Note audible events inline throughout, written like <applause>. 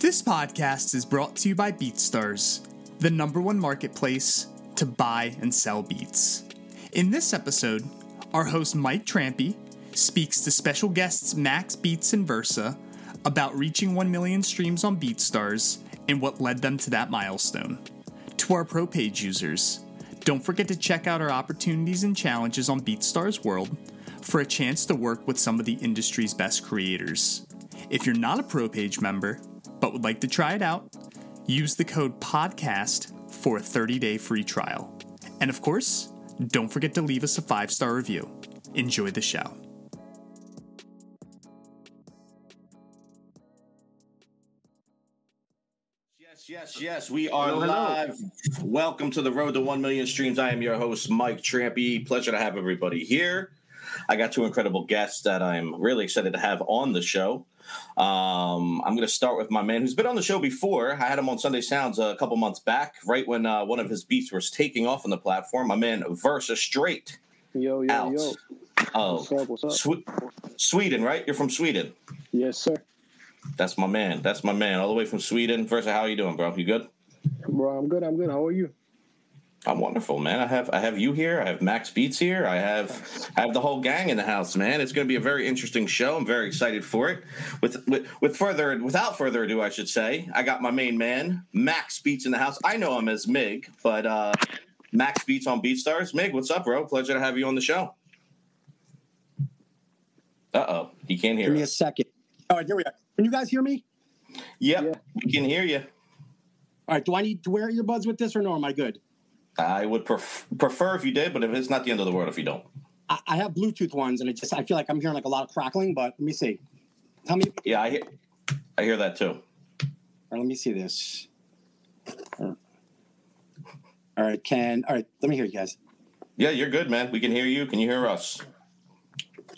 This podcast is brought to you by BeatStars, the number one marketplace to buy and sell beats. In this episode, our host Mike Trampy speaks to special guests Max Beats and Versa about reaching 1 million streams on BeatStars and what led them to that milestone. To our pro page users, don't forget to check out our opportunities and challenges on BeatStars World for a chance to work with some of the industry's best creators. If you're not a pro page member but would like to try it out, use the code PODCAST for a 30 day free trial. And of course, don't forget to leave us a five star review. Enjoy the show. Yes, yes, yes. We are Hello, hello. live. Welcome to the road to 1 million streams. I am your host, Mike Trampy. Pleasure to have everybody here. I got two incredible guests that I'm really excited to have on the show. Um, I'm going to start with my man who's been on the show before. I had him on Sunday Sounds a couple months back, right when uh, one of his beats was taking off on the platform. My man, Versa Straight. Yo, yo, Out. yo. Oh, What's up? What's up? Swe- Sweden, right? You're from Sweden. Yes, sir. That's my man. That's my man. All the way from Sweden. Versa, how are you doing, bro? You good? Bro, I'm good. I'm good. How are you? I'm wonderful, man. I have I have you here. I have Max Beats here. I have I have the whole gang in the house, man. It's going to be a very interesting show. I'm very excited for it. With with with further without further ado, I should say, I got my main man, Max Beats in the house. I know him as Mig, but uh Max Beats on BeatStars. Mig, what's up, bro? Pleasure to have you on the show. Uh oh, he can't hear Give me a second. All right, here we are. Can you guys hear me? Yep, Yeah. we can hear you. All right, do I need to wear earbuds with this or no? Am I good? I would pref- prefer if you did, but if it's not the end of the world if you don't. I, I have Bluetooth ones, and it just I feel like I'm hearing like a lot of crackling. But let me see. Tell me. Yeah, I hear I hear that too. All right, let me see this. All right, can all right. Let me hear you guys. Yeah, you're good, man. We can hear you. Can you hear us?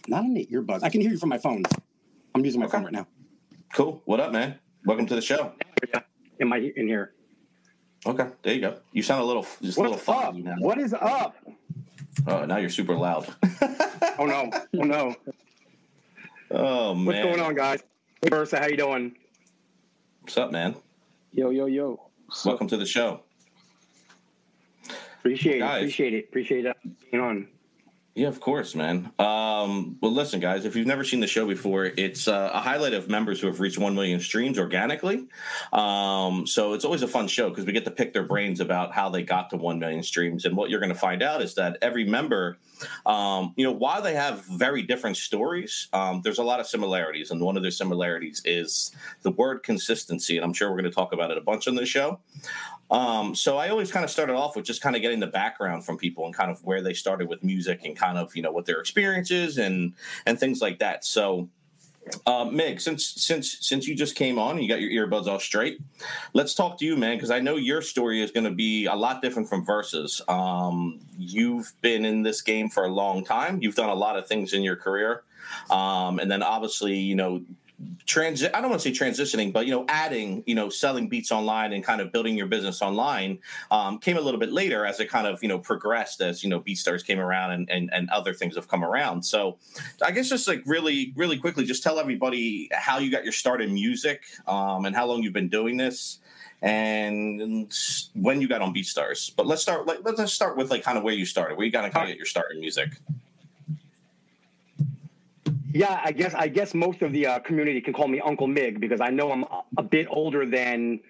Not on the earbuds. I can hear you from my phone. I'm using my Okay. phone right now. Cool. What up, man? Welcome to the show. Am I in here? Okay, there you go. You sound a little just a little What's up? foggy now. What is up? Oh, now you're super loud. <laughs> Oh no. Oh no. oh man, What's going on, guys? Hey, Versa, how you doing? What's up, man? Yo, yo, yo. So, Welcome to the show. Appreciate Guys. it. Appreciate it. Appreciate that being on. Yeah, of course, man. Um, well, listen, guys, if you've never seen the show before, it's uh, a highlight of members who have reached 1 million streams organically. Um, so it's always a fun show because we get to pick their brains about how they got to 1 million streams. And what you're going to find out is that every member, um, you know, while they have very different stories, um, there's a lot of similarities. And one of their similarities is the word consistency. And I'm sure we're going to talk about it a bunch on the show. Um, so I always kind of started off with just kind of getting the background from people and kind of where they started with music and kind of you know what their experiences and and things like that. So, uh, Mig, since since since you just came on and you got your earbuds all straight, let's talk to you, man, because I know your story is going to be a lot different from Versa's. Um, you've been in this game for a long time. You've done a lot of things in your career, um, and then obviously you know transit i don't want to say transitioning but you know adding you know selling beats online and kind of building your business online um, came a little bit later as it kind of you know progressed as you know beatstars came around and, and and other things have come around. So i guess just like really really quickly just tell everybody how you got your start in music um, and how long you've been doing this and when you got on beatstars but let's start like let's start with like kind of where you started where you got to kind of get your start in music Yeah, I guess I guess most of the uh, community can call me Uncle Mig because I know I'm a- bit older than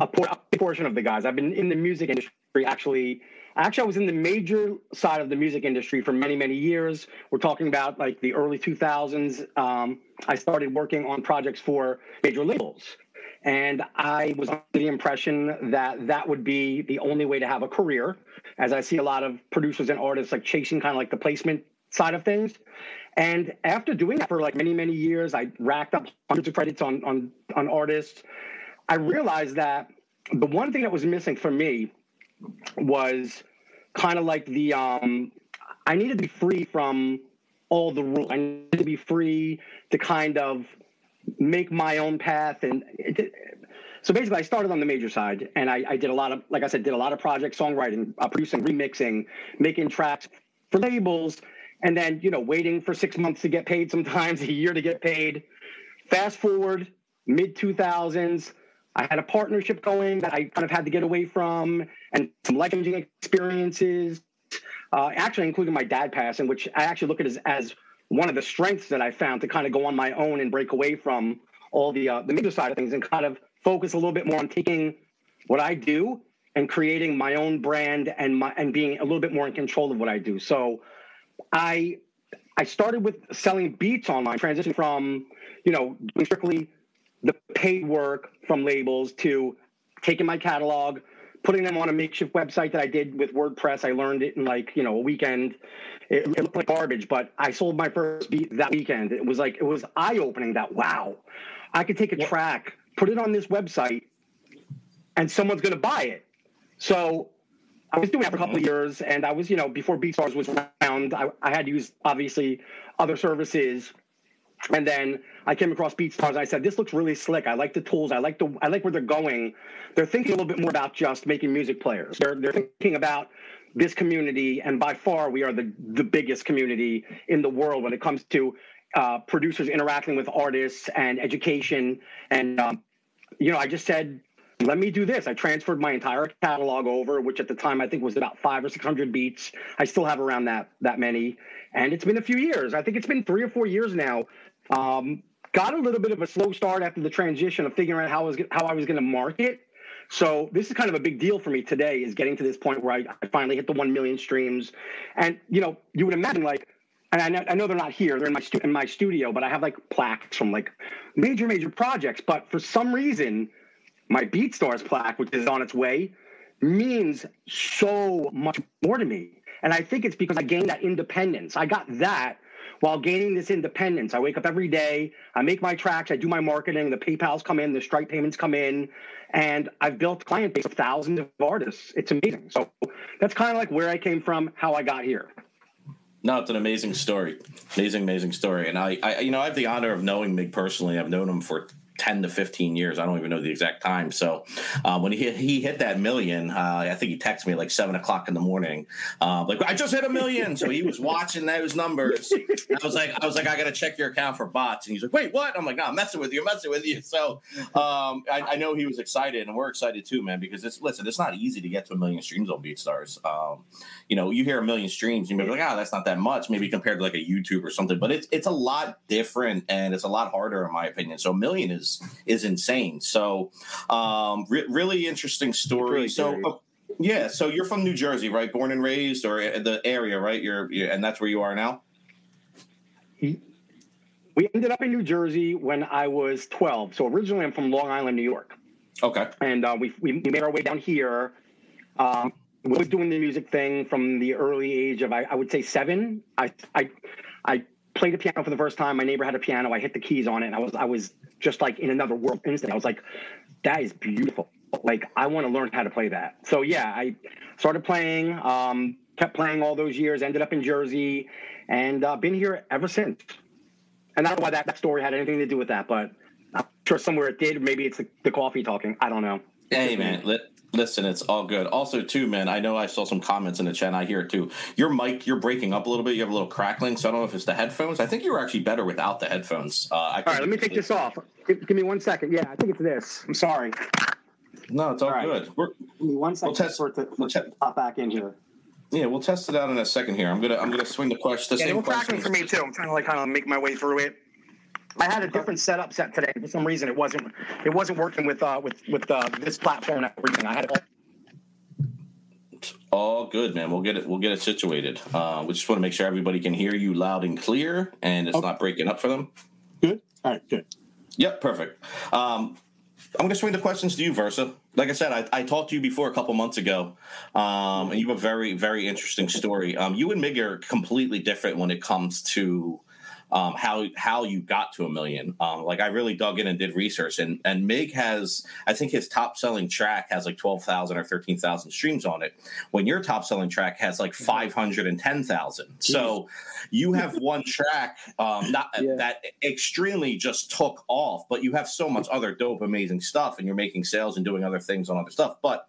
a, por- a portion of the guys. I've been in the music industry actually. Actually, I was in the major side of the music industry for many, many years. We're talking about like the early 2000s. Um, I started working on projects for major labels. And I was under the impression that that would be the only way to have a career, as I see a lot of producers and artists like chasing kind of like the placement side of things. And after doing that for like many, many years, I racked up hundreds of credits on on on artists. I realized that the one thing that was missing for me was kind of like the um I needed to be free from all the rules. I needed to be free to kind of make my own path and it, so basically i started on the major side and I, I did a lot of like i said did a lot of project songwriting uh, producing remixing making tracks for labels and then you know waiting for six months to get paid sometimes <laughs> a year to get paid fast forward mid 2000s I had a partnership going that I kind of had to get away from, and some life changing experiences. Uh, actually, including my dad passing, which I actually look at as, as one of the strengths that I found to kind of go on my own and break away from all the uh, the major side of things and kind of focus a little bit more on taking what I do and creating my own brand and my and being a little bit more in control of what I do. So I I started with selling beats online, transitioning from, you know, strictly the paid work from labels to taking my catalog, putting them on a makeshift website that I did with WordPress. I learned it in like, you know, a weekend. It, it looked like garbage, but I sold my first beat that weekend. It was like, it was eye opening that, wow, I could take a track, put it on this website, and someone's going to buy it. So I was doing that for a couple of years, and I was, you know, before BeatStars was around, I, I had to use obviously other services, and then I came across BeatStars. I said, "This looks really slick. I like the tools. I like the I like where they're going. They're thinking a little bit more about just making music players. They're they're thinking about this community, and by far we are the the biggest community in the world when it comes to uh, producers interacting with artists and education. And um, you know, I just said, let me do this. I transferred my entire catalog over, which at the time I think was about five or six hundred beats. I still have around that that many, and it's been a few years. I think it's been three or four years now. Um, got a little bit of a slow start after the transition of figuring out how I was how I was going to market. So this is kind of a big deal for me today is getting to this point where I, I finally hit the 1 million streams. And, you know, you would imagine like, and I know, I know they're not here, they're in my, stu- in my studio, but I have like plaques from like major, major projects. But for some reason, my BeatStars plaque, which is on its way, means so much more to me. And I think it's because I gained that independence. I got that while gaining this independence. I wake up every day, I make my tracks, I do my marketing, the PayPal's come in, the Stripe payments come in, and I've built client base of thousands of artists. It's amazing. So that's kind of like where I came from, how I got here. No, it's an amazing story. Amazing, amazing story. And I, I, you know, I have the honor of knowing Mig personally. I've known him for 10 to 15 years. I don't even know the exact time. So uh, when he, he hit that million, uh, I think he texted me like seven o'clock in the morning. Uh, like I just hit a million. So he was watching those numbers. I was like, I was like, I got to check your account for bots. And he's like, wait, what? I'm like, no, I'm messing with you. I'm messing with you. So um, I, I, know he was excited and we're excited too, man, because it's, listen, it's not easy to get to a million streams on BeatStars. Um, you know, you hear a million streams, you may be like, oh, that's not that much, maybe compared to like a YouTube or something, but it's, it's a lot different and it's a lot harder in my opinion. So a million is, is insane. So, um, re- really interesting story. Really so, uh, yeah, so you're from New Jersey, right? Born and raised, or the area, right? You're, you're, and that's where you are now. We ended up in New Jersey when I was 12. So originally, I'm from Long Island, New York. Okay. And uh, we, we made our way down here. Um, we was doing the music thing from the early age of I, I would say seven. I I I played the piano for the first time. My neighbor had a piano. I hit the keys on it. And I was I was just like in another world instant. I was like, that is beautiful. Like I want to learn how to play that. So yeah, I started playing. Um, kept playing all those years. Ended up in Jersey, and uh, been here ever since. And I don't know why that, that story had anything to do with that, but I'm sure somewhere it did. Maybe it's the, the coffee talking. I don't know. Hey man, let, Listen, it's all good. Also, too, man, I know I saw some comments in the chat. and I hear it too. Your mic, you're breaking up a little bit. You have a little crackling. So I don't know if it's the headphones. I think you were actually better without the headphones. Uh, all right, let me take this off. Give, give, me one second. Yeah, I think it's this. I'm sorry. No, it's all, all right. good. We're, give me one second we'll test, for it to we'll te- pop back in here. Yeah, we'll test it out in a second here. I'm gonna I'm gonna swing the question. The yeah, same crackling for me too. I'm trying to like kind of make my way through it. I had a different setup set today. For some reason, it wasn't it wasn't working with uh, with with uh, this platform and everything. I had it all good, man. We'll get it. We'll get it situated. Uh, we just want to make sure everybody can hear you loud and clear, and it's okay. not breaking up for them. Good. All right. Good. Yep. Perfect. Um, I'm going to swing the questions to you, Versa. Like I said, I, I talked to you before a couple months ago, um, and you have a very, very interesting story. Um, you and Mig are completely different when it comes to um, how how you got to a million. Um, like I really dug in and did research, and and Mig has I think his top selling track has like twelve thousand or thirteen thousand streams on it. When your top selling track has like mm-hmm. five hundred and ten thousand. So you have one track um, not <laughs> yeah. that extremely just took off, but you have so much other dope, amazing stuff, and you're making sales and doing other things on other stuff, but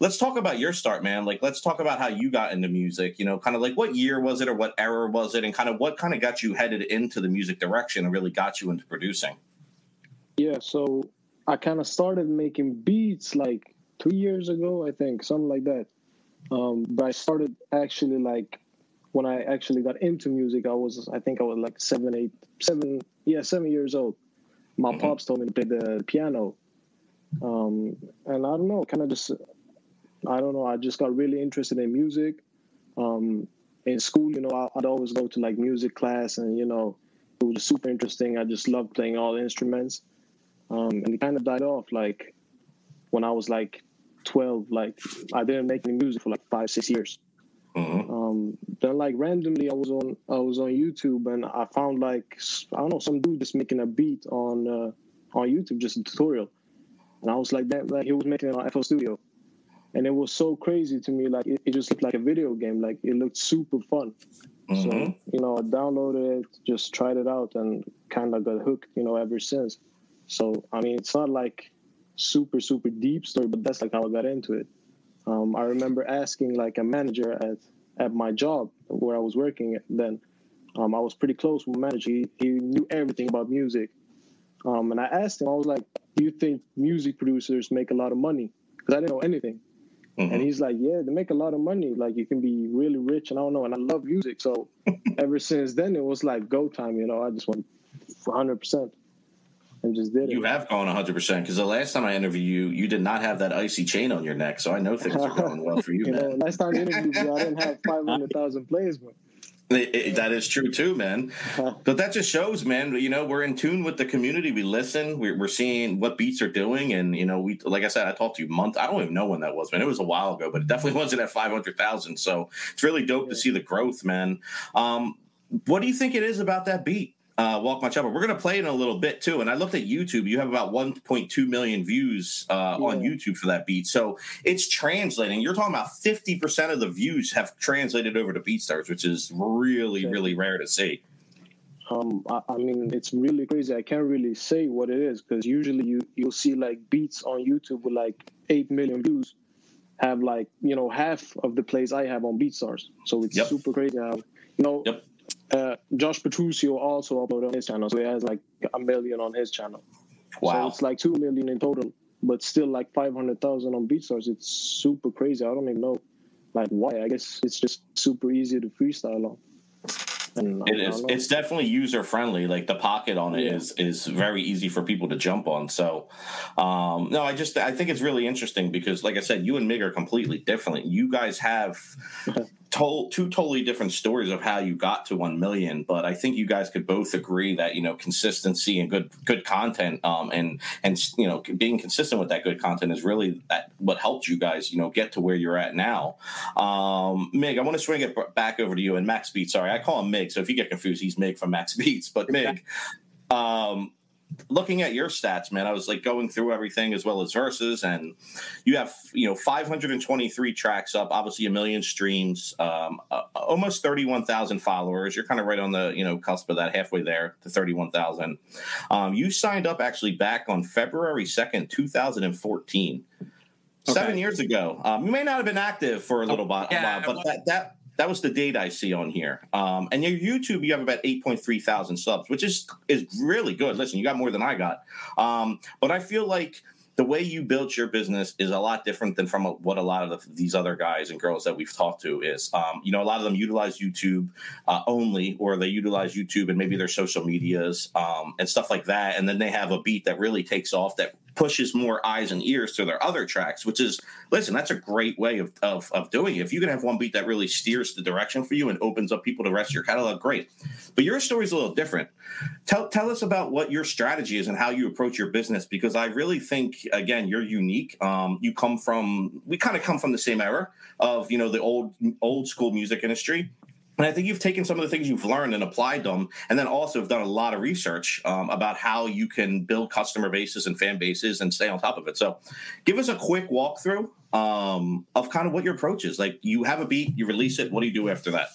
let's talk about your start, man. Like, let's talk about how you got into music. You know, kind of like what year was it, or what era was it, and kind of what kind of got you headed into the music direction and really got you into producing. Yeah, so I kind of started making beats like three years ago, I think, something like that. Um, but I started actually like when I actually got into music, I was I think I was like seven, eight, seven, yeah, seven years old. My Mhm. pops told me to play the piano, um, and I don't know, kind of just I don't know. I just got really interested in music. Um, in school, you know, I, I'd always go to like music class, and you know, it was super interesting. I just loved playing all the instruments, um, and it kind of died off like when I was like twelve. Like I didn't make any music for like five, six years. Mhm. Um, then like randomly, I was on I was on YouTube, and I found like I don't know some dude just making a beat on uh, on YouTube, just a tutorial, and I was like that like he was making it on FL Studio, and it was so crazy to me. Like it, it just looked like a video game. Like it looked super fun. Mhm. So you know, I downloaded it, just tried it out, and kind of got hooked. You know, ever since. So I mean, it's not like super super deep story, but that's like how I got into it. Um, I remember asking like a manager at at my job where I was working then. Um, I was pretty close with my manager. He, he knew everything about music. Um, and I asked him, I was like, "Do you think music producers make a lot of money?" Because I didn't know anything. Mhm. And he's like, yeah, they make a lot of money. Like you can be really rich, and I don't know. And I love music, so <laughs> ever since then it was like go time. You know, I just went 100 percent and just did it. You have gone 100% because the last time I interviewed you, you did not have that icy chain on your neck. So I know things are <laughs> going well for you, You know, man. last time I interviewed you, I didn't have <laughs> 500,000 plays, but It- it- that is true too, man. <laughs> But that just shows, man. You know, we're in tune with the community. We listen. We're, we're seeing what beats are doing, and you know, we like I said, I talked to you month. I don't even know when that was, man. It was a while ago, but it definitely <laughs> wasn't at five hundred thousand. So it's really dope to see the growth, man. Um, what do you think it is about that beat? Uh, Walk My Choppa. We're gonna play it in a little bit too. And I looked at YouTube. You have about 1.2 million views uh, on YouTube for that beat. So it's translating. You're talking about 50% of the views have translated over to BeatStars, which is really, Yeah. really rare to see. um, I, I mean, it's really crazy. I can't really say what it is because usually you you'll see like beats on YouTube with like eight million views have like you know half of the plays I have on BeatStars. So it's Yep. super crazy. How, you know, Yep. Uh, Josh Petruccio also uploaded on his channel, so he has like a million on his channel. Wow, So it's like two million in total, but still like five hundred thousand on BeatStars. It's super crazy. I don't even know like why. I guess it's just super easy to freestyle on. And It is. It's definitely user friendly. Like the pocket on it Yeah. is is very easy for people to jump on. So, um, no, I just I think it's really interesting because, like I said, you and Mig are completely different. You guys have <laughs> told two totally different stories of how you got to one million. But I think you guys could both agree that you know consistency and good good content, um, and and you know being consistent with that good content is really that what helped you guys you know get to where you're at now. Um, Mig, I want to swing it back over to you and Max Beats. Sorry, I call him Mig. So if you get confused, he's Mig from Max Beats. But Mig, um, looking at your stats, man, I was like going through everything as well as Versa's, and you have you know 523 tracks up, obviously a million streams, um, uh, almost 31,000 followers. You're kind of right on the you know cusp of that, halfway there to 31,000. Um, you signed up actually back on February 2nd, 2014. Seven years ago. Um, you may not have been active for a little while, yeah, but that that that was the date I see on here. Um, and your YouTube, you have about eight point three thousand subs, which is is really good. Listen, you got more than I got. Um, but I feel like the way you built your business is a lot different than from what a lot of the, these other guys and girls that we've talked to is. Um, you know, a lot of them utilize YouTube uh, only, or they utilize YouTube and maybe their social medias um, and stuff like that. And then they have a beat that really takes off that pushes more eyes and ears to their other tracks, which is listen, that's a great way of, of, of doing it. If you can have one beat that really steers the direction for you and opens up people to rest your catalog, great. But your story is a little different. Tell tell us about what your strategy is and how you approach your business because I really think again you're unique. Um, you come from we kind of come from the same era of you know the old old school music industry. And I think you've taken some of the things you've learned and applied them, and then also have done a lot of research um, about how you can build customer bases and fan bases and stay on top of it. So, give us a quick walkthrough um, of kind of what your approach is. Like, you have a beat, you release it. What do you do after that?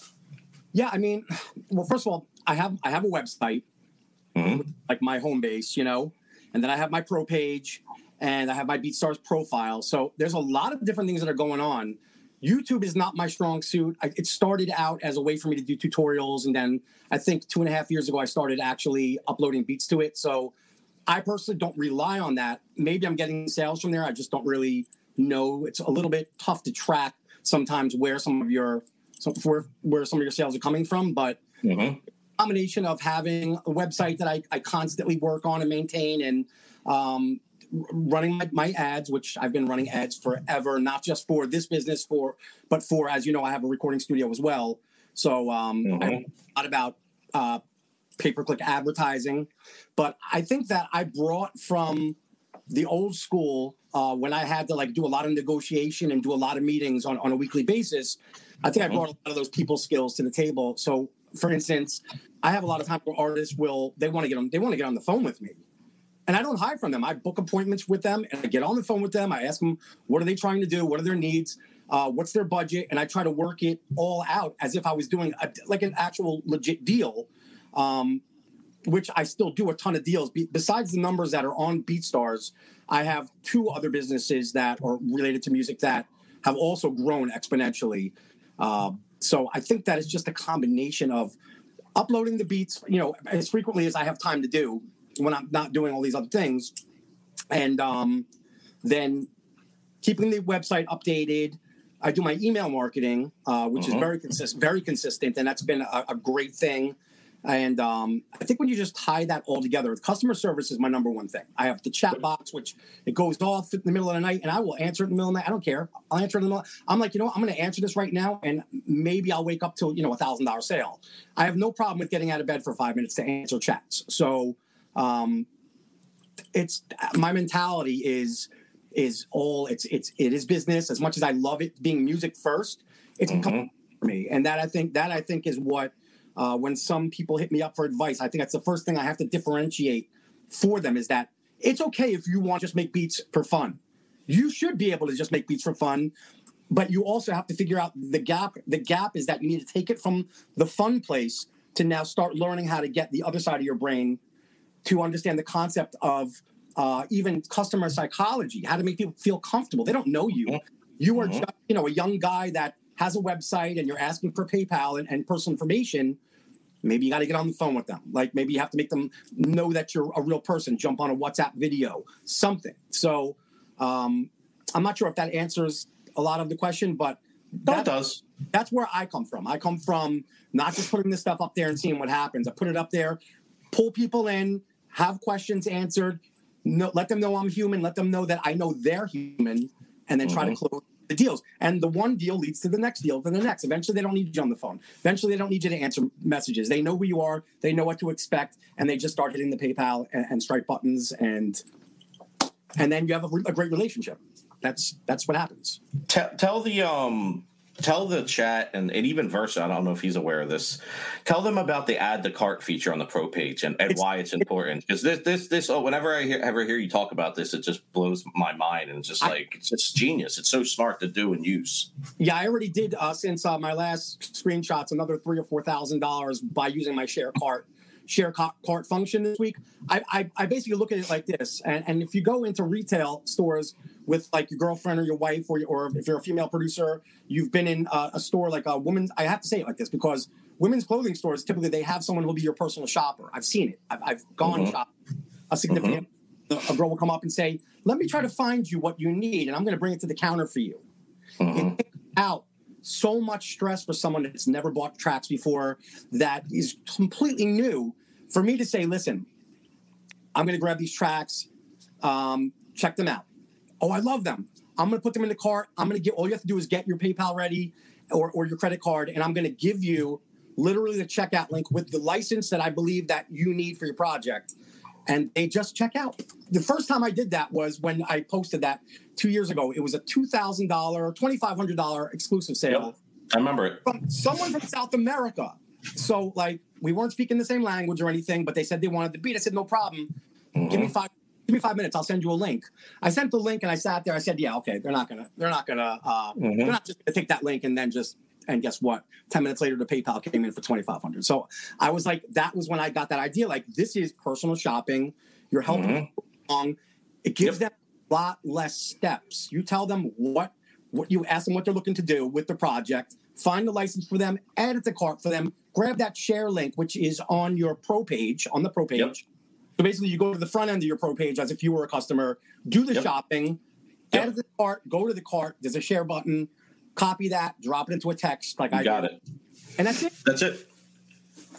Yeah, I mean, well, first of all, I have I have a website, Mhm. like my home base, you know, and then I have my pro page, and I have my BeatStars profile. So there's a lot of different things that are going on. YouTube is not my strong suit. I, it started out as a way for me to do tutorials, and then I think two and a half years ago I started actually uploading beats to it. So I personally don't rely on that. Maybe I'm getting sales from there. I just don't really know. It's a little bit tough to track sometimes where some of your where, where some of your sales are coming from. But mm-hmm. combination of having a website that I, I constantly work on and maintain and um, running my, my, ads, which I've been running ads forever, not just for this business, for but for as you know, I have a recording studio as well. So um, mm-hmm. I a lot about uh, pay per click advertising, but I think that I brought from the old school uh, when I had to like do a lot of negotiation and do a lot of meetings on, on a weekly basis. I think I mm-hmm. brought a lot of those people skills to the table. So, for instance, I have a lot of time where artists will they want to get on they want to get on the phone with me and I don't hide from them. I book appointments with them and I get on the phone with them. I ask them, what are they trying to do? What are their needs? Uh, what's their budget? And I try to work it all out as if I was doing a, like an actual legit deal, um, which I still do a ton of deals. Be- besides the numbers that are on BeatStars, I have two other businesses that are related to music that have also grown exponentially. Uh, so I think that is just a combination of uploading the beats, you know, as frequently as I have time to do when I'm not doing all these other things. And um, then keeping the website updated. I do my email marketing, uh, which uh-huh. is very consistent, very consistent, and that's been a, a great thing. And um, I think when you just tie that all together, customer service is my number one thing. I have the chat box, which it goes off in the middle of the night, and I will answer it in the middle of the night. I don't care. I'll answer it in the middle. I'm like, you know, what? I'm going to answer this right now, and maybe I'll wake up to you know a thousand dollar sale. I have no problem with getting out of bed for five minutes to answer chats. So um, it's my mentality is is all it's it's it is business as much as I love it being music first. It's mm-hmm. for me, and that I think that I think is what uh, when some people hit me up for advice, I think that's the first thing I have to differentiate for them is that it's okay if you want to just make beats for fun. You should be able to just make beats for fun, but you also have to figure out the gap. The gap is that you need to take it from the fun place to now start learning how to get the other side of your brain to understand the concept of uh, even customer psychology, how to make people feel comfortable. They don't know you. Mm-hmm. You are mm-hmm. just, you know, a young guy that has a website and you're asking for PayPal and, and personal information. Maybe you got to get on the phone with them. Like maybe you have to make them know that you're a real person. Jump on a WhatsApp video, something. So um, I'm not sure if that answers a lot of the question, but that does. That's where I come from. I come from not just putting this stuff up there and seeing what happens. I put it up there, pull people in, have questions answered. No, let them know I'm human. Let them know that I know they're human, and then mm-hmm. try to mm-hmm. close the deals. And the one deal leads to the next deal, to the next. Eventually, they don't need you on the phone. Eventually, they don't need you to answer messages. They know who you are. They know what to expect, and they just start hitting the PayPal and, and Stripe buttons, and and then you have a, a great relationship. That's that's what happens. Tell, tell the um tell the chat and, and even Versa, I don't know if he's aware of this. Tell them about the add to cart feature on the pro page and, and it's, why it's important. Because this this this oh whenever I hear, ever hear you talk about this, it just blows my mind and it's just I, like it's just genius. It's so smart to do and use. Yeah, I already did uh, since uh, my last screenshots another three or four thousand dollars by using my share cart share cart function this week. I, I, I basically look at it like this, and, and if you go into retail stores with like your girlfriend or your wife, or, or if you're a female producer, you've been in a, a store like a woman's. I have to say it like this because women's clothing stores typically they have someone who'll be your personal shopper. I've seen it. I've, I've gone mm-hmm. shop. A significant mm-hmm. a girl will come up and say, "Let me try to find you what you need, and I'm going to bring it to the counter for you." Mm-hmm. out so much stress for someone that's never bought tracks before that is completely new for me to say listen i'm going to grab these tracks um, check them out. Oh i love them. I'm going to put them in the cart i'm going to get all you have to do is get your paypal ready or, or your credit card and i'm going to give you literally the checkout link with the license that i believe that you need for your project and they just check out. The first time I did that was when I posted that two years ago. It was a two thousand dollar, twenty five hundred dollar exclusive sale. Yep. I remember it. From someone from South America. So like we weren't speaking the same language or anything, but they said they wanted the beat. I said no problem. Mm-hmm. Give me five. Give me five minutes. I'll send you a link. I sent the link and I sat there. I said, "Yeah, okay. They're not gonna. They're not gonna. Uh, mm-hmm. They're not just gonna take that link and then just and guess what? 10 minutes later, the PayPal came in for 2,500. So I was like, that was when I got that idea. Like, this is personal shopping. You're helping mm-hmm. along. It gives yep. them a lot less steps. You tell them what, what you ask them what they're looking to do with the project, find the license for them, add it to cart for them, grab that share link, which is on your pro page, on the pro page. Yep. So basically, you go to the front end of your pro page as if you were a customer, do the Yep. shopping, add it to the cart, go to the cart. There's a share button. Copy that, drop it into a text like You I got did, it. and that's it. That's it.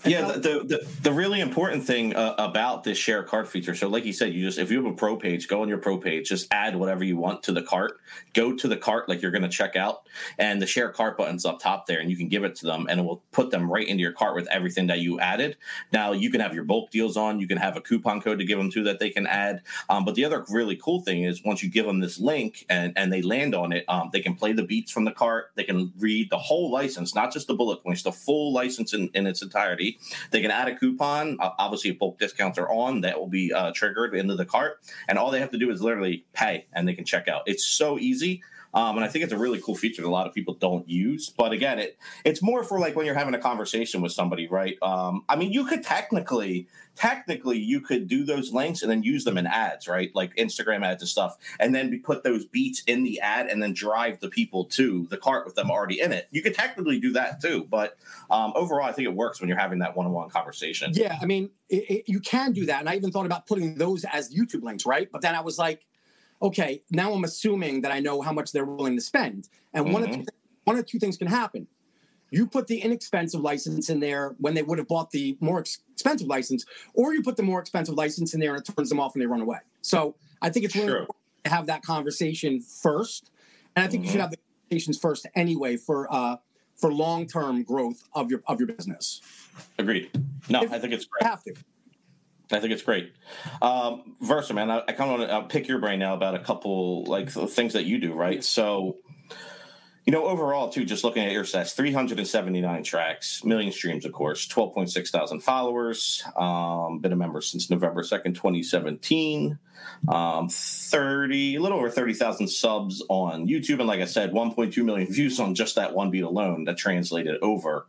<laughs> Yeah, the, the the really important thing uh, about this share cart feature. So, like you said, you just if you have a pro page, go on your pro page, just add whatever you want to the cart. Go to the cart like you're going to check out, and the share cart button's up top there, and you can give it to them, and it will put them right into your cart with everything that you added. Now, you can have your bulk deals on. You can have a coupon code to give them to that they can add. Um, but the other really cool thing is once you give them this link and and they land on it, um, they can play the beats from the cart. They can read the whole license, not just the bullet points, the full license in, in its entirety. They can add a coupon. Obviously, if bulk discounts are on, that will be uh, triggered into the cart, and all they have to do is literally pay, and they can check out. It's so easy. Um, and I think it's a really cool feature that a lot of people don't use. But again, it it's more for like when you're having a conversation with somebody, right? Um, I mean, you could technically, technically, you could do those links and then use them in ads, right? Like Instagram ads and stuff, and then put those beats in the ad and then drive the people to the cart with them already in it. You could technically do that too, but um, overall, I think it works when you're having that one-on-one conversation. Yeah, I mean, it, it, you can do that, and I even thought about putting those as YouTube links, right? But then I was like, okay, now I'm assuming that I know how much they're willing to spend, and one of Mhm. two, one of two things can happen. You put the inexpensive license in there when they would have bought the more expensive license, or you put the more expensive license in there and it turns them off and they run away. So I think it's really True. important to have that conversation first, and I think you should have the conversations first anyway for uh, for long term growth of your of your business. Agreed. No, If- I think it's great. have to. I think it's great. Um, Versa, man, I, I kind of want to pick your brain now about a couple like th- things that you do, right? So, you know, overall, too, just looking at your stats, 379 tracks, million streams, of course, 12.6 thousand followers, um, been a member since November 2nd, 2017, um, 30, a little over 30,000 subs on YouTube. And like I said, 1.2 million views on just that one beat alone that translated over,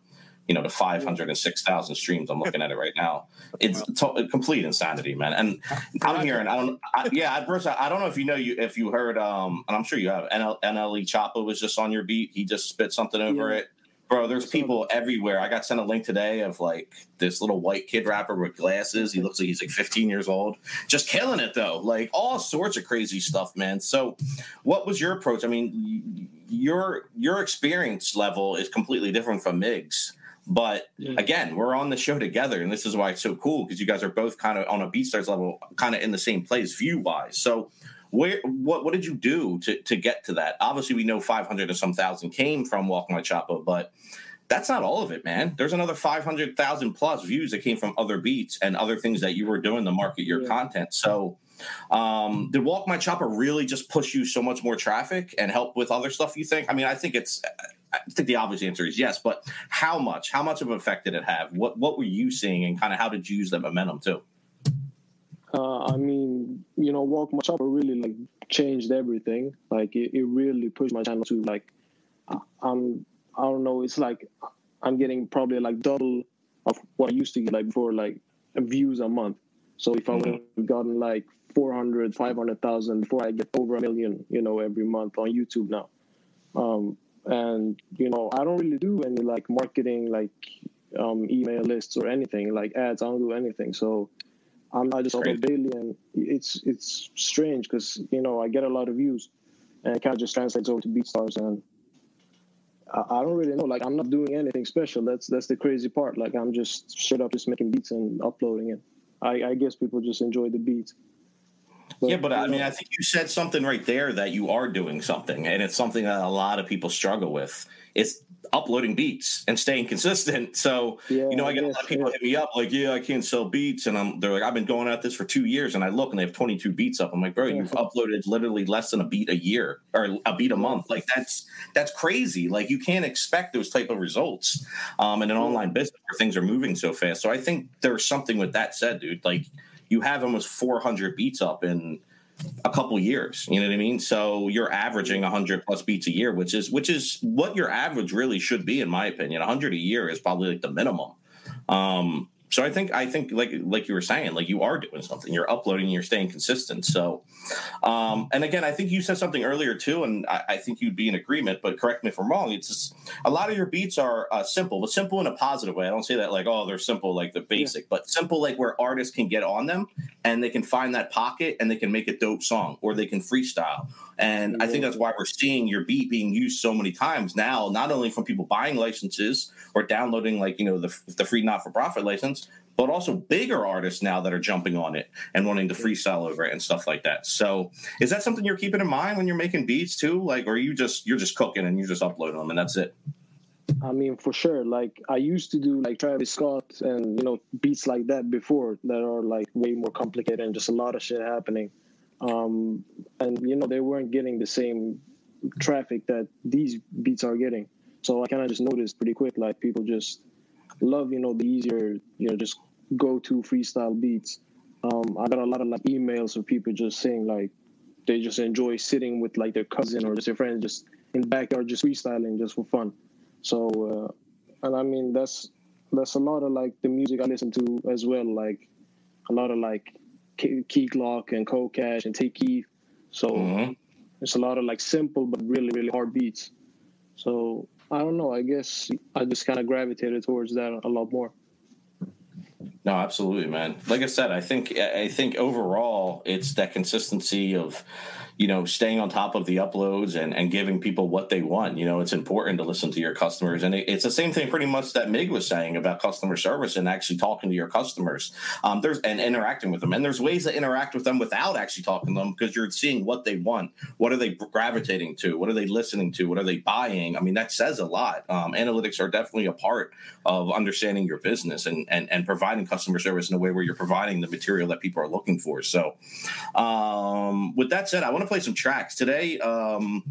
you know, to 506,000 streams. I'm looking at it right now. It's to- complete insanity, man. And I'm hearing, I don't, I, <laughs> yeah, Bruce, I, I don't know if you know you if you heard, um, and I'm sure you have. NL, NLE Choppa was just on your beat. He just spit something over Yeah. it, bro. There's people everywhere. I got sent a link today of like this little white kid rapper with glasses. He looks like he's like 15 years old, just killing it though. Like all sorts of crazy stuff, man. So, what was your approach? I mean, your your experience level is completely different from Migs. But Yeah. again, we're on the show together, and this is why it's so cool because you guys are both kind of on a BeatStars level, kind of in the same place view wise. So, where what what did you do to to get to that? Obviously, we know five hundred or some thousand came from Walk My Choppa, but that's not all of it, man. There's another five hundred thousand plus views that came from other beats and other things that you were doing to market your Yeah. content. So. Um, did Walk My Choppa really just push you so much more traffic and help with other stuff? You think? I mean, I think it's. I think the obvious answer is yes, but how much? How much of an effect did it have? What What were you seeing, and kind of how did you use that momentum too? Uh, I mean, you know, Walk My Choppa really like changed everything. Like it, it really pushed my channel to like, I- I'm I don't know. It's like I'm getting probably like double of what I used to get like before, like views a month. So if I would have gotten like 400, 500,000 before I get over a million, you know, every month on YouTube now. Um, and you know, I don't really do any like marketing, like um, email lists or anything, like ads. I don't do anything. So I'm I just upload daily, and it's it's strange because you know I get a lot of views, and it kind of just translates over to BeatStars, and I, I don't really know. Like I'm not doing anything special. That's that's the crazy part. Like I'm just straight up just making beats and uploading it. I, I guess people just enjoy the beats. Yeah, but I you mean, know, I think you said something right there that you are doing something, and it's something that a lot of people struggle with. It's uploading beats and staying consistent. <laughs> So, yeah, you know, I get a lot of people hit me up like, "Yeah, I can't sell beats," and I'm they're like, "I've been going at this for two years," and I look and they have 22 beats up. I'm like, "Bro, you've <laughs> uploaded literally less than a beat a year or a beat a month. Like that's that's crazy. Like you can't expect those type of results um, in an online business where things are moving so fast. So I think there's something with that said, dude. Like you have almost 400 beats up in a couple years. You know what I mean? So you're averaging 100 plus beats a year, which is which is what your average really should be, in my opinion. 100 a year is probably like the minimum. Um, So I think I think like like you were saying, like you are doing something. You're uploading. You're staying consistent. So, um, and again, I think you said something earlier too, and I, I think you'd be in agreement. But correct me if I'm wrong. It's just, a lot of your beats are uh, simple, but simple in a positive way. I don't say that like oh they're simple like the basic, yeah. but simple like where artists can get on them and they can find that pocket and they can make a dope song or they can freestyle. And I think that's why we're seeing your beat being used so many times now, not only from people buying licenses or downloading like you know the the free not for profit license, but also bigger artists now that are jumping on it and wanting to freestyle over it and stuff like that. So, is that something you're keeping in mind when you're making beats too? Like, or you just you're just cooking and you just uploading them and that's it? I mean, for sure. Like I used to do like Travis Scott and you know beats like that before that are like way more complicated and just a lot of shit happening. Um, and you know they weren't getting the same traffic that these beats are getting. So I kind of just noticed pretty quick, like people just love you know the easier you know just go to freestyle beats. Um, I got a lot of like emails of people just saying like they just enjoy sitting with like their cousin or just their friends just in the backyard just freestyling just for fun. So, uh, and I mean that's that's a lot of like the music I listen to as well, like a lot of like Key Glock and Cold Cash and Tay Keith. So mm-hmm. it's a lot of like simple but really really hard beats. So I don't know. I guess I just kind of gravitated towards that a lot more. No, absolutely, man. Like I said, I think I think overall it's that consistency of you know, staying on top of the uploads and, and giving people what they want. You know, it's important to listen to your customers. And it, it's the same thing pretty much that Mig was saying about customer service and actually talking to your customers. Um, there's and interacting with them. And there's ways to interact with them without actually talking to them because you're seeing what they want. What are they gravitating to? What are they listening to? What are they buying? I mean, that says a lot. Um, analytics are definitely a part of understanding your business and, and, and providing customer service in a way where you're providing the material that people are looking for. So, um, with that said, I want to play some tracks today. Um,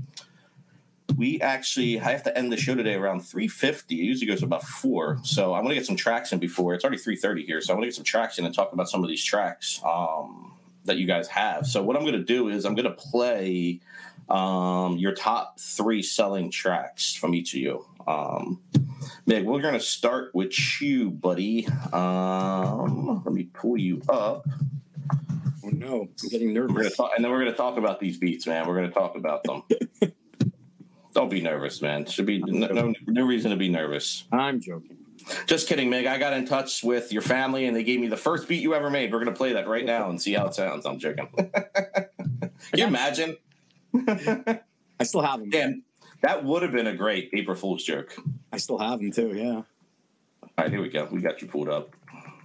we actually I have to end the show today around 350. It usually goes about four. So I want to get some tracks in before it's already 330 here. So I want to get some tracks in and talk about some of these tracks um, that you guys have. So what I'm going to do is I'm going to play um, your top three selling tracks from each of you. Um, Meg, we're going to start with you, buddy. Um, let me pull you up. Oh no, I'm getting nervous. Talk, and then we're going to talk about these beats, man. We're going to talk about them. <laughs> Don't be nervous, man. Should be no, no, no reason to be nervous. I'm joking. Just kidding, Meg. I got in touch with your family and they gave me the first beat you ever made. We're going to play that right now and see how it sounds. I'm joking. <laughs> Can you imagine? I still have them. Damn, that would have been a great April Fool's joke. I still have them too, yeah. All right, here we go. We got you pulled up.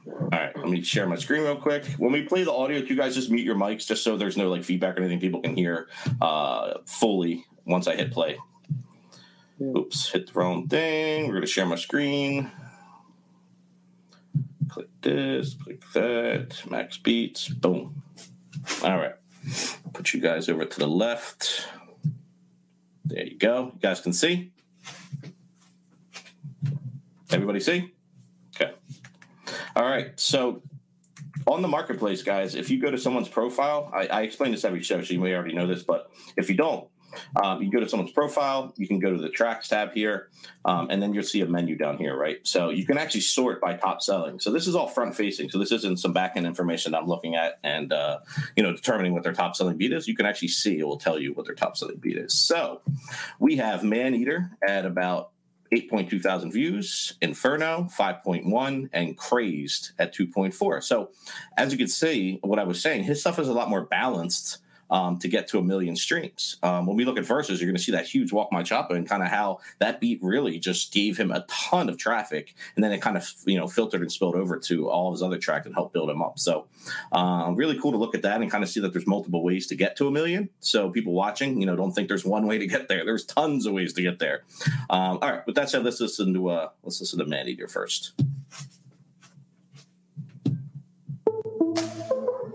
All right, let me share my screen real quick. When we play the audio, you guys just mute your mics just so there's no like feedback or anything. People can hear uh, fully once I hit play. Oops, hit the wrong thing. We're gonna share my screen. Click this, click that, max beats, boom. All right, put you guys over to the left. There you go. You guys can see. Everybody see? Okay. All right. So on the marketplace, guys, if you go to someone's profile, I, I explain this every show, so you may already know this, but if you don't, um, you go to someone's profile, you can go to the tracks tab here, um, and then you'll see a menu down here, right? So you can actually sort by top selling. So this is all front facing. So this isn't some back end information I'm looking at and uh, you know determining what their top selling beat is. You can actually see it will tell you what their top selling beat is. So we have Man Eater at about 8.2 thousand views, Inferno 5.1, and Crazed at 2.4. So, as you can see, what I was saying, his stuff is a lot more balanced um, to get to a million streams. Um, when we look at Versa's, you're going to see that huge Walk My Choppa and kind of how that beat really just gave him a ton of traffic, and then it kind of you know filtered and spilled over to all of his other tracks and helped build him up. So um, really cool to look at that and kind of see that there's multiple ways to get to a million. So people watching, you know, don't think there's one way to get there. There's tons of ways to get there. Um, all right, with that said, let's listen to uh, let's listen to Man Eater first.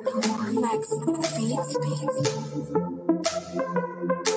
Max Beats. Oh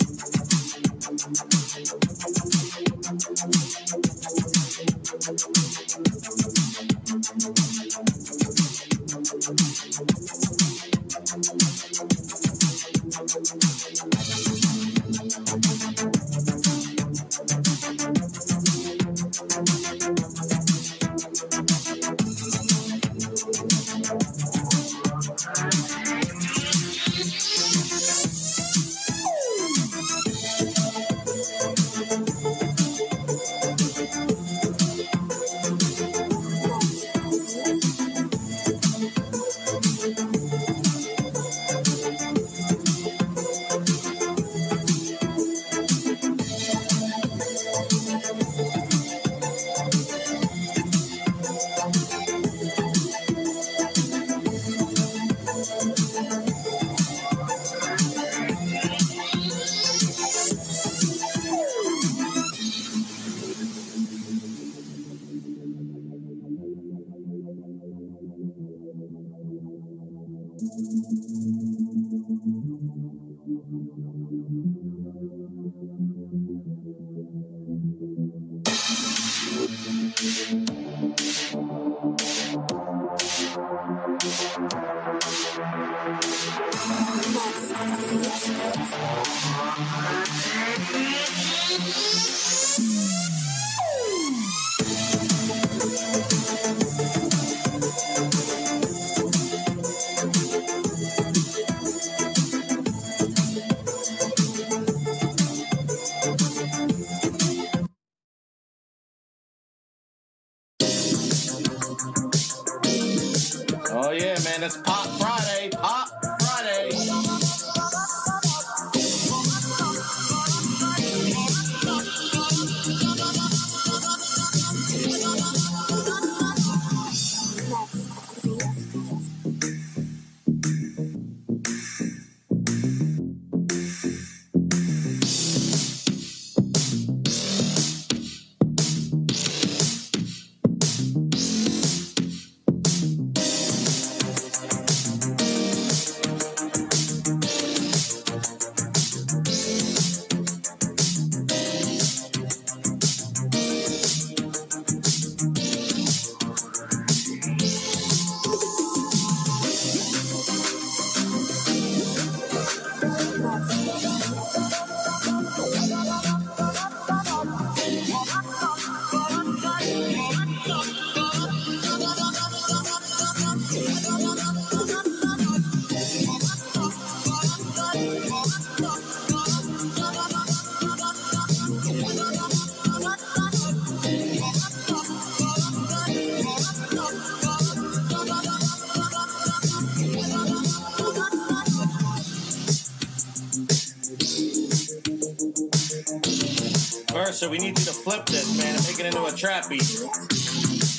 Thank you.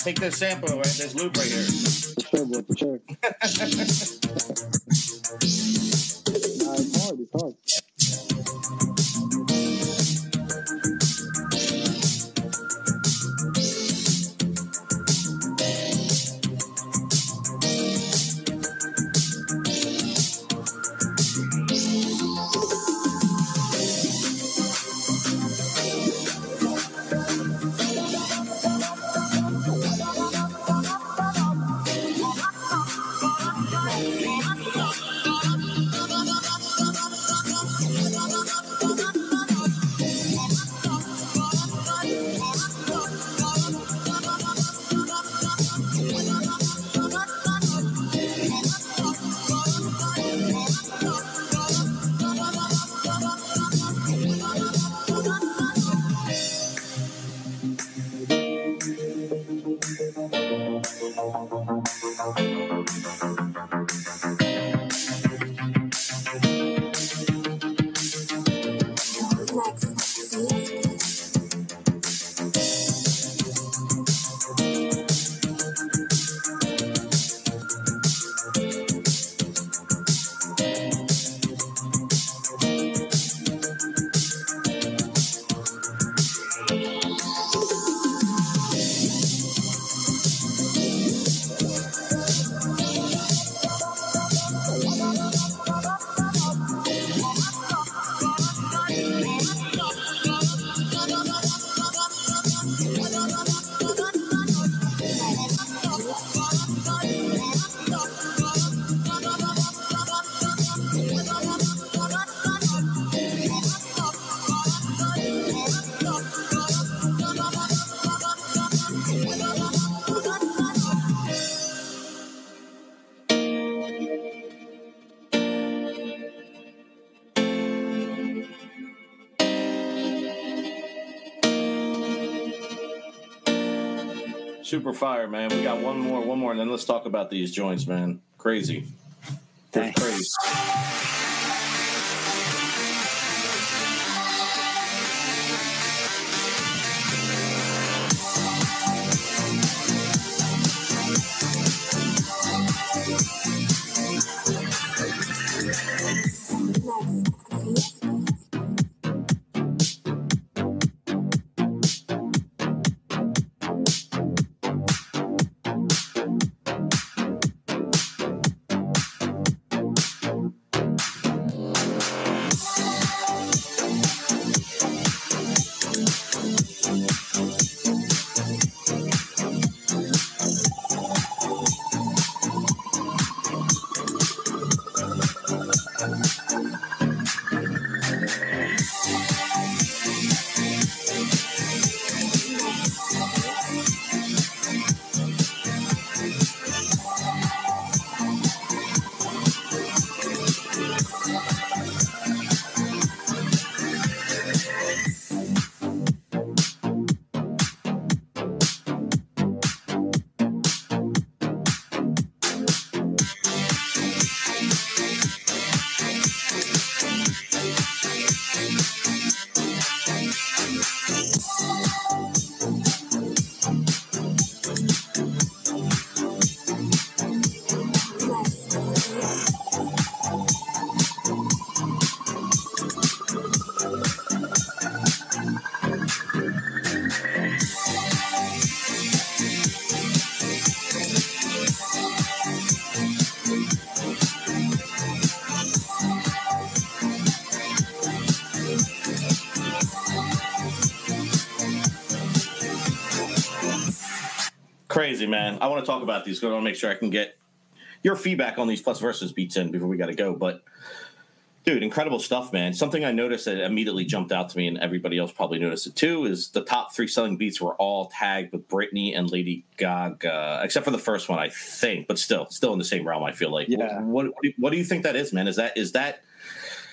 Take this sample, right? This loop right here. Sure, bro, for sure. nah, it's hard, it's hard. Super fire, man. We got one more, one more, and then let's talk about these joints, man. Crazy. Thanks. Crazy. Crazy, man. I want to talk about these. I want to make sure I can get your feedback on these plus Versa's beats in before we got to go. But dude, incredible stuff, man. Something I noticed that immediately jumped out to me, and everybody else probably noticed it too, is the top three selling beats were all tagged with Britney and Lady Gaga, except for the first one, I think. But still, still in the same realm. I feel like. Yeah. What, what, what do you think that is, man? Is that is that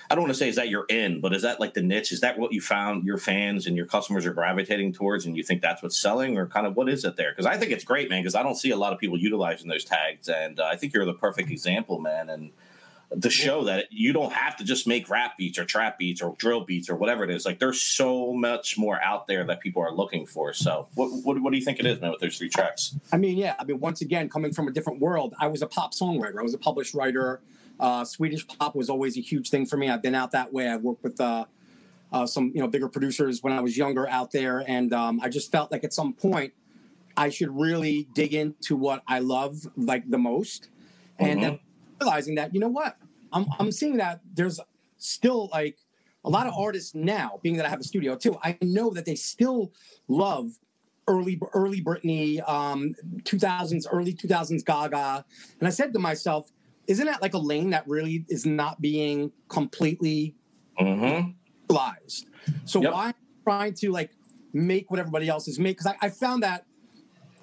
I don't want to say is that you're in, but is that like the niche? Is that what you found your fans and your customers are gravitating towards, and you think that's what's selling, or kind of what is it there? Because I think it's great, man. Because I don't see a lot of people utilizing those tags, and uh, I think you're the perfect example, man. And to show that you don't have to just make rap beats or trap beats or drill beats or whatever it is. Like there's so much more out there that people are looking for. So what what, what do you think it is, man? With those three tracks? I mean, yeah. I mean, once again, coming from a different world, I was a pop songwriter. I was a published writer. Uh, Swedish pop was always a huge thing for me. I've been out that way. I worked with uh, uh, some, you know, bigger producers when I was younger out there, and um, I just felt like at some point I should really dig into what I love like the most, and then realizing that you know what, I'm I'm seeing that there's still like a lot of artists now, being that I have a studio too. I know that they still love early early Britney, um, 2000s, early 2000s Gaga, and I said to myself, isn't that like a lane that really is not being completely Mm-hmm. utilized? So Yep. why trying to like make what everybody else is make? Because I, I found that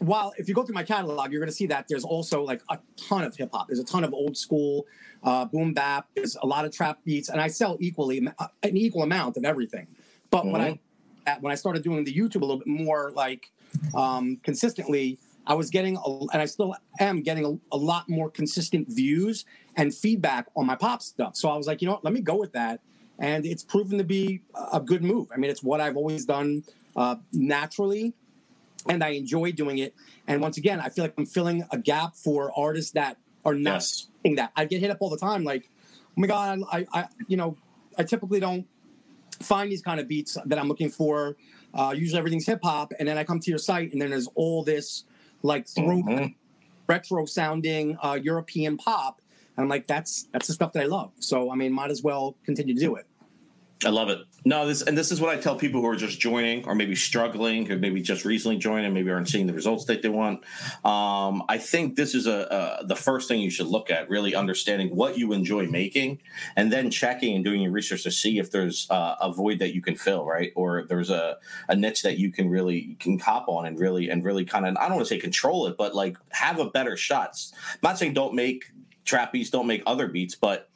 while if you go through my catalog, you're going to see that there's also like a ton of hip hop. There's a ton of old school uh, boom bap. There's a lot of trap beats, and I sell equally uh, an equal amount of everything. But when I at- when I started doing the YouTube a little bit more like um, consistently, I was getting a, and I still am getting a, a lot more consistent views and feedback on my pop stuff. So I was like, you know what, let me go with that, and it's proven to be a good move. I mean, it's what I've always done uh, naturally and I enjoy doing it. And once again, I feel like I'm filling a gap for artists that are not Yes. doing that. I get hit up all the time, like, oh my god, I, I, you know, I typically don't find these kind of beats that I'm looking for. Uh, usually everything's hip hop, and then I come to your site, and then there's all this like throwback, Mhm. retro sounding uh, European pop. And I'm like, that's that's the stuff that I love. So I mean, might as well continue to do it. I love it. No, this and this is what I tell people who are just joining or maybe struggling, who maybe just recently joined and maybe aren't seeing the results that they want. Um, I think this is a, a the first thing you should look at, really understanding what you enjoy making, and then checking and doing your research to see if there's uh, a void that you can fill, right, or there's a, a niche that you can really can cop on and really and really kind of I don't want to say control it, but like have a better shot. I'm not saying don't make trap beats, don't make other beats, but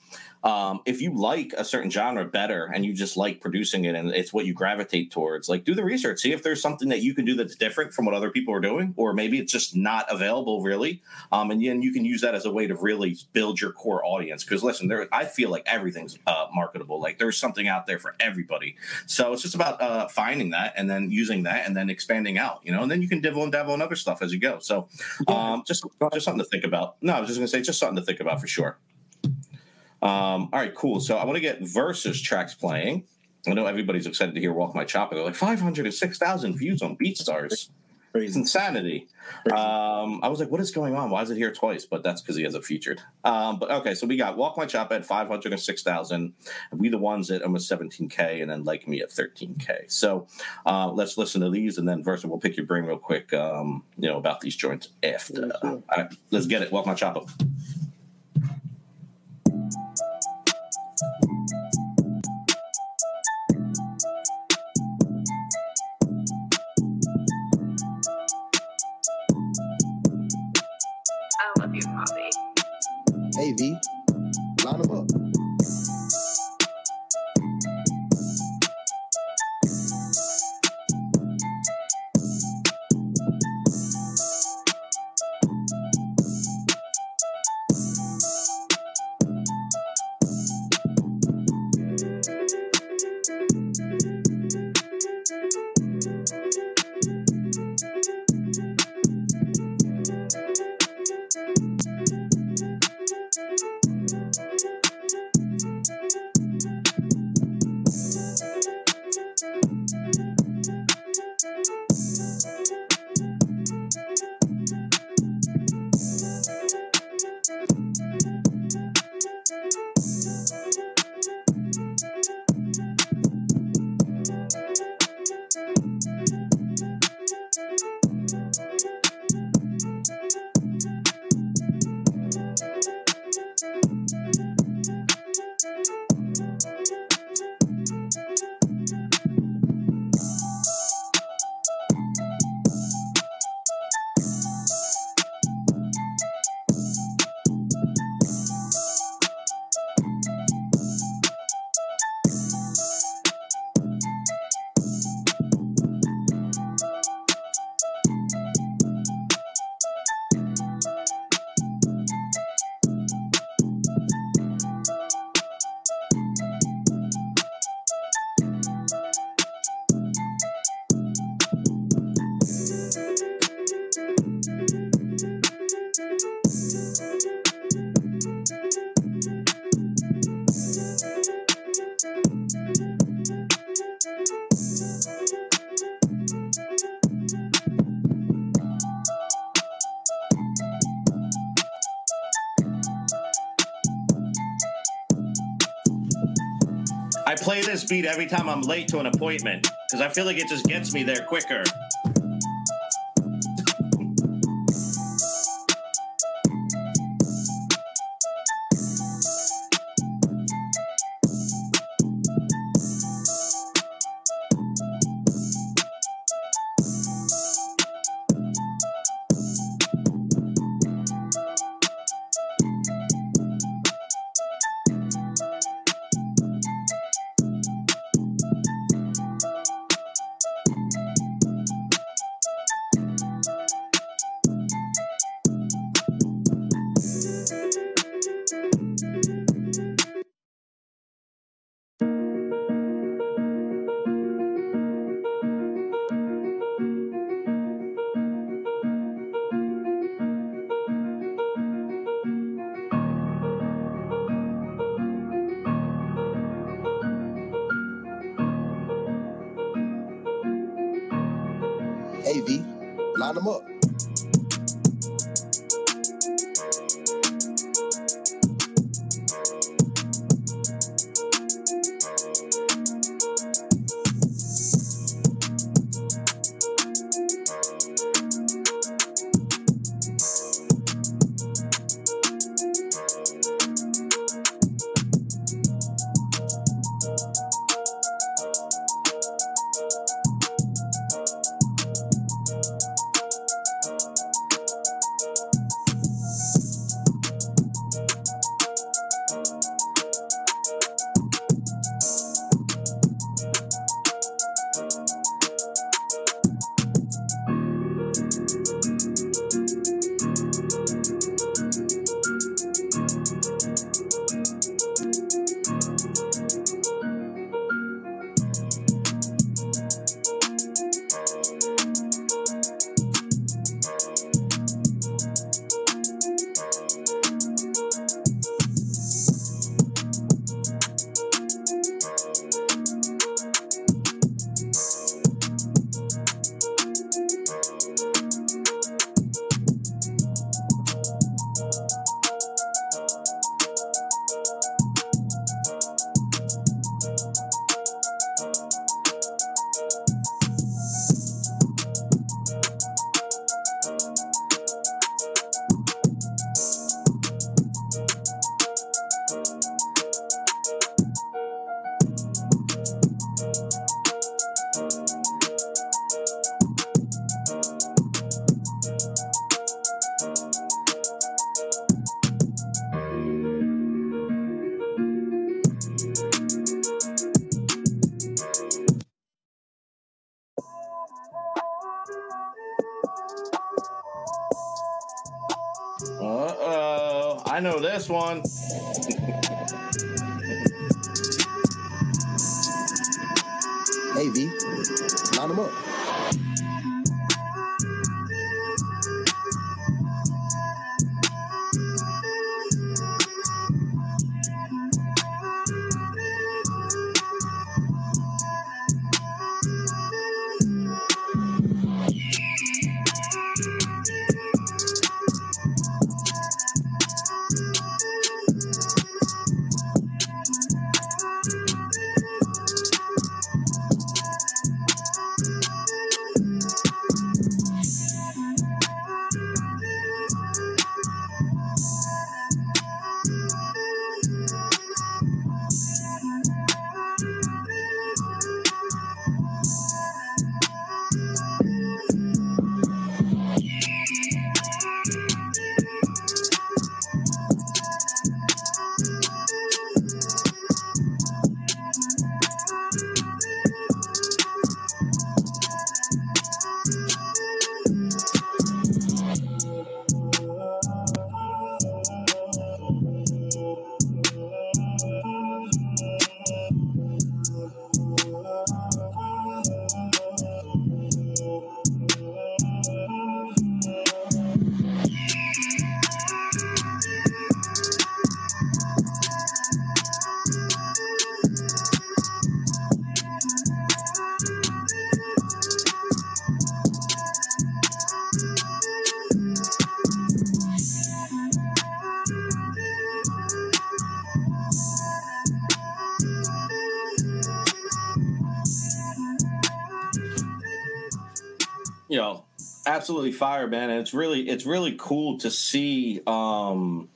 um, if you like a certain genre better and you just like producing it and it's what you gravitate towards, like do the research, see if there's something that you can do that's different from what other people are doing, or maybe it's just not available really. Um, and then you can use that as a way to really build your core audience. Because listen, there, I feel like everything's uh, marketable. Like there's something out there for everybody. So it's just about uh, finding that and then using that and then expanding out, you know, and then you can divvle and dabble in other stuff as you go. So um, just just something to think about. No, I was just gonna say just something to think about for sure. Um, all right, cool. So I want to get Versa's tracks playing. I know everybody's excited to hear "Walk My Choppa." They're like 506,000 views on BeatStars. It's insanity. Um, I was like, what is going on? Why is it here twice? But that's because he has it featured. Um, but okay, so we got Walk My Chop at 506,000. We the ones at almost 17K, and then Like Me at 13K. So uh, let's listen to these, and then Versa, we'll pick your brain real quick, um, you know, about these joints after. All right, let's get it. Walk My Choppa. I I play this beat every time I'm late to an appointment because I feel like it just gets me there quicker. Uh oh, I know this one. hey V, line them up. Absolutely fire, man. And it's really it's really cool to see um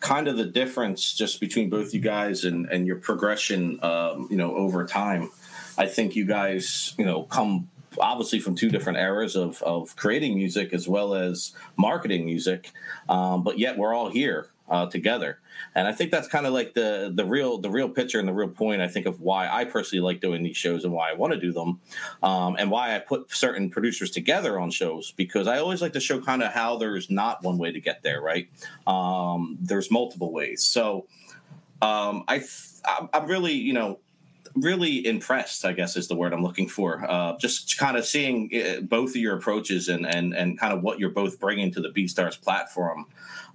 kind of the difference just between both you guys and and your progression um, you know, over time. I think you guys, you know, come obviously from two different eras of of creating music as well as marketing music. Um, but yet we're all here uh, together. And I think that's kind of like the the real the real picture and the real point. I think of why I personally like doing these shows and why I want to do them, um, and why I put certain producers together on shows because I always like to show kind of how there's not one way to get there. Right? Um, there's multiple ways. So um, I I'm I'm really you know really impressed i guess is the word i'm looking for. Uh, just kind of seeing uh, both of your approaches and and and kind of what you're both bringing to the beatstars platform.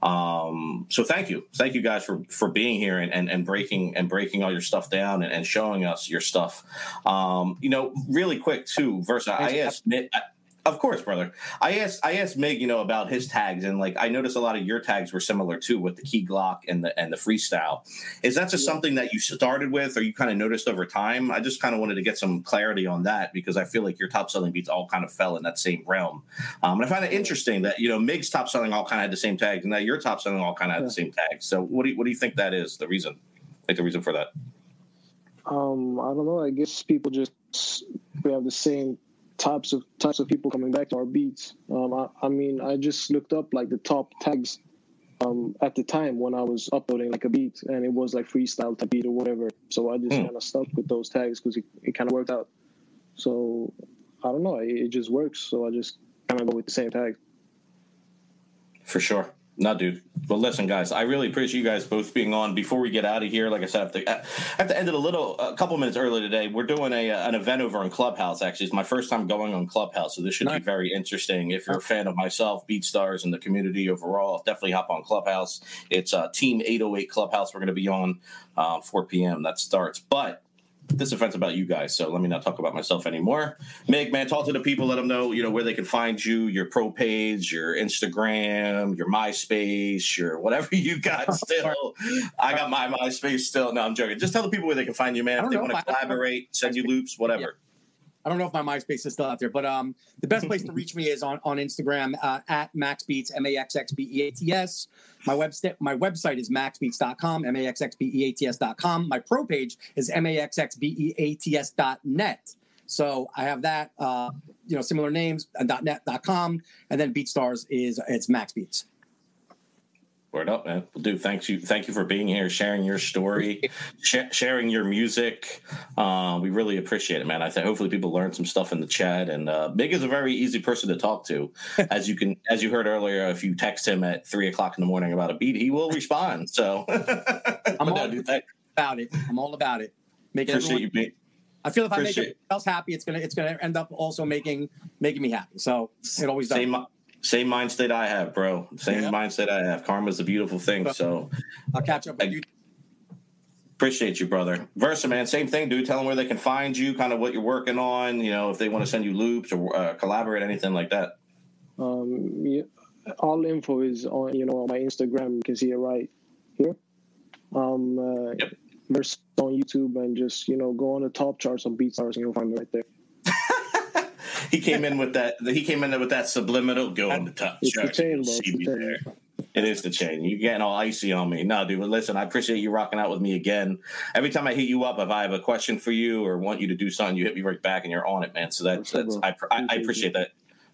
Um, so thank you. Thank you guys for for being here and and, and breaking and breaking all your stuff down and, and showing us your stuff. Um, you know really quick too versa i asked Nick- of course, brother. I asked I asked Mig, you know, about his tags, and like I noticed a lot of your tags were similar too, with the Key Glock and the and the freestyle. Is that just something that you started with, or you kind of noticed over time? I just kind of wanted to get some clarity on that because I feel like your top selling beats all kind of fell in that same realm. Um, and I find it interesting that you know Mig's top selling all kind of had the same tags, and that your top selling all kind of had the same tags. So what do you, what do you think that is the reason? Like the reason for that? Um, I don't know. I guess people just we have the same types of types of people coming back to our beats. Um, I, I mean, I just looked up like the top tags um, at the time when I was uploading like a beat, and it was like freestyle type beat or whatever. So I just Hmm. kind of stuck with those tags because it, it kind of worked out. So I don't know. It, it just works. So I just kind of go with the same tag. For sure. No, dude. Well, listen, guys. I really appreciate you guys both being on. Before we get out of here, like I said, I have to, I have to end it a little, a couple minutes early today. We're doing a uh, an event over on Clubhouse. Actually, it's my first time going on Clubhouse, so this should be very interesting. If you're a fan of myself, Beat Stars, and the community overall, definitely hop on Clubhouse. It's uh, Team 808 Clubhouse. We're going to be on uh, 4 p.m. That starts, but. This offense about you guys, so let me not talk about myself anymore. Meg, man, talk to the people, let them know, you know, where they can find you, your pro page, your Instagram, your MySpace, your whatever you got <laughs> still. I got my MySpace still. No, I'm joking. Just tell the people where they can find you, man. If they want to collaborate, send you loops, whatever. I don't know if my MySpace is still out there, but um, the best place to reach me is on, on Instagram uh, at MaxxBeats, M A X X B E A T S. My website my website is maxxbeats.com, M A X X B E A T S.com. My pro page is M A X X B E A T S.net. So I have that, uh, you know, similar names, uh, .net, .com, and then BeatStars is it's MaxxBeats. Word up, man. Well, dude, thanks you. Thank you for being here, sharing your story, <laughs> sh- sharing your music. Uh, we really appreciate it, man. I think hopefully people learn some stuff in the chat. And uh, Big is a very easy person to talk to, <laughs> as you can, as you heard earlier. If you text him at three o'clock in the morning about a beat, he will respond. So <laughs> I'm all thank- about it. I'm all about it. Making appreciate everyone, you. I feel if I make appreciate- everyone else happy, it's gonna it's gonna end up also making making me happy. So it always does. Same, same mindset I have, bro. Same Yeah. mind state I have. Karma's a beautiful thing. So I'll catch up with I- you. appreciate you, brother. Versa, man, same thing, dude. Tell them where they can find you, kind of what you're working on. You know, if they want to send you loops or uh, collaborate, anything like that. Um, yeah, all info is on you know on my Instagram. You can see it right here. Um, uh, Yep. Verse on YouTube and just you know go on the top charts on BeatStars and you'll find me right there. <laughs> He came in with that. He came in with that subliminal go on the top It's the chain, see It's the me chain. there. It is the chain. You're getting all icy on me. No, dude. But listen, I appreciate you rocking out with me again. Every time I hit you up, if I have a question for you or want you to do something, you hit me right back, and you're on it, man. So that's, that's. I, I, I appreciate that.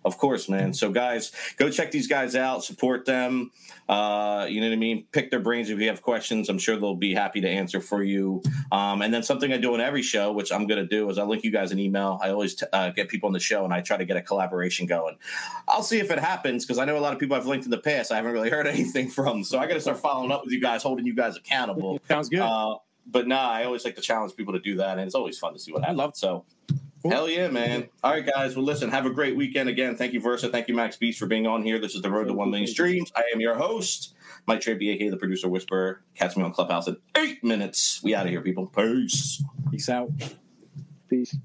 Of course, man. So, guys, go check these guys out. Support them. Uh, you know what I mean? Pick their brains if you have questions. I'm sure they'll be happy to answer for you. Um, and then something I do in every show, which I'm going to do, is I link you guys an email. I always t- uh, get people on the show, and I try to get a collaboration going. I'll see if it happens because I know a lot of people I've linked in the past. I haven't really heard <laughs> anything from, so I got to start following up with you guys, holding you guys accountable. Sounds good. Uh, but nah, I always like to challenge people to do that, and it's always fun to see what I love- so. Cool. Hell yeah, man. All right, guys. Well, listen, have a great weekend again. Thank you, Versa. Thank you, Maxx Beats, for being on here. This is the Road to 1 Million Streams. I am your host, Mike Trampy, aka the producer whisperer. Catch me on Clubhouse in eight minutes. We out of here, people. Peace. Peace out. Peace.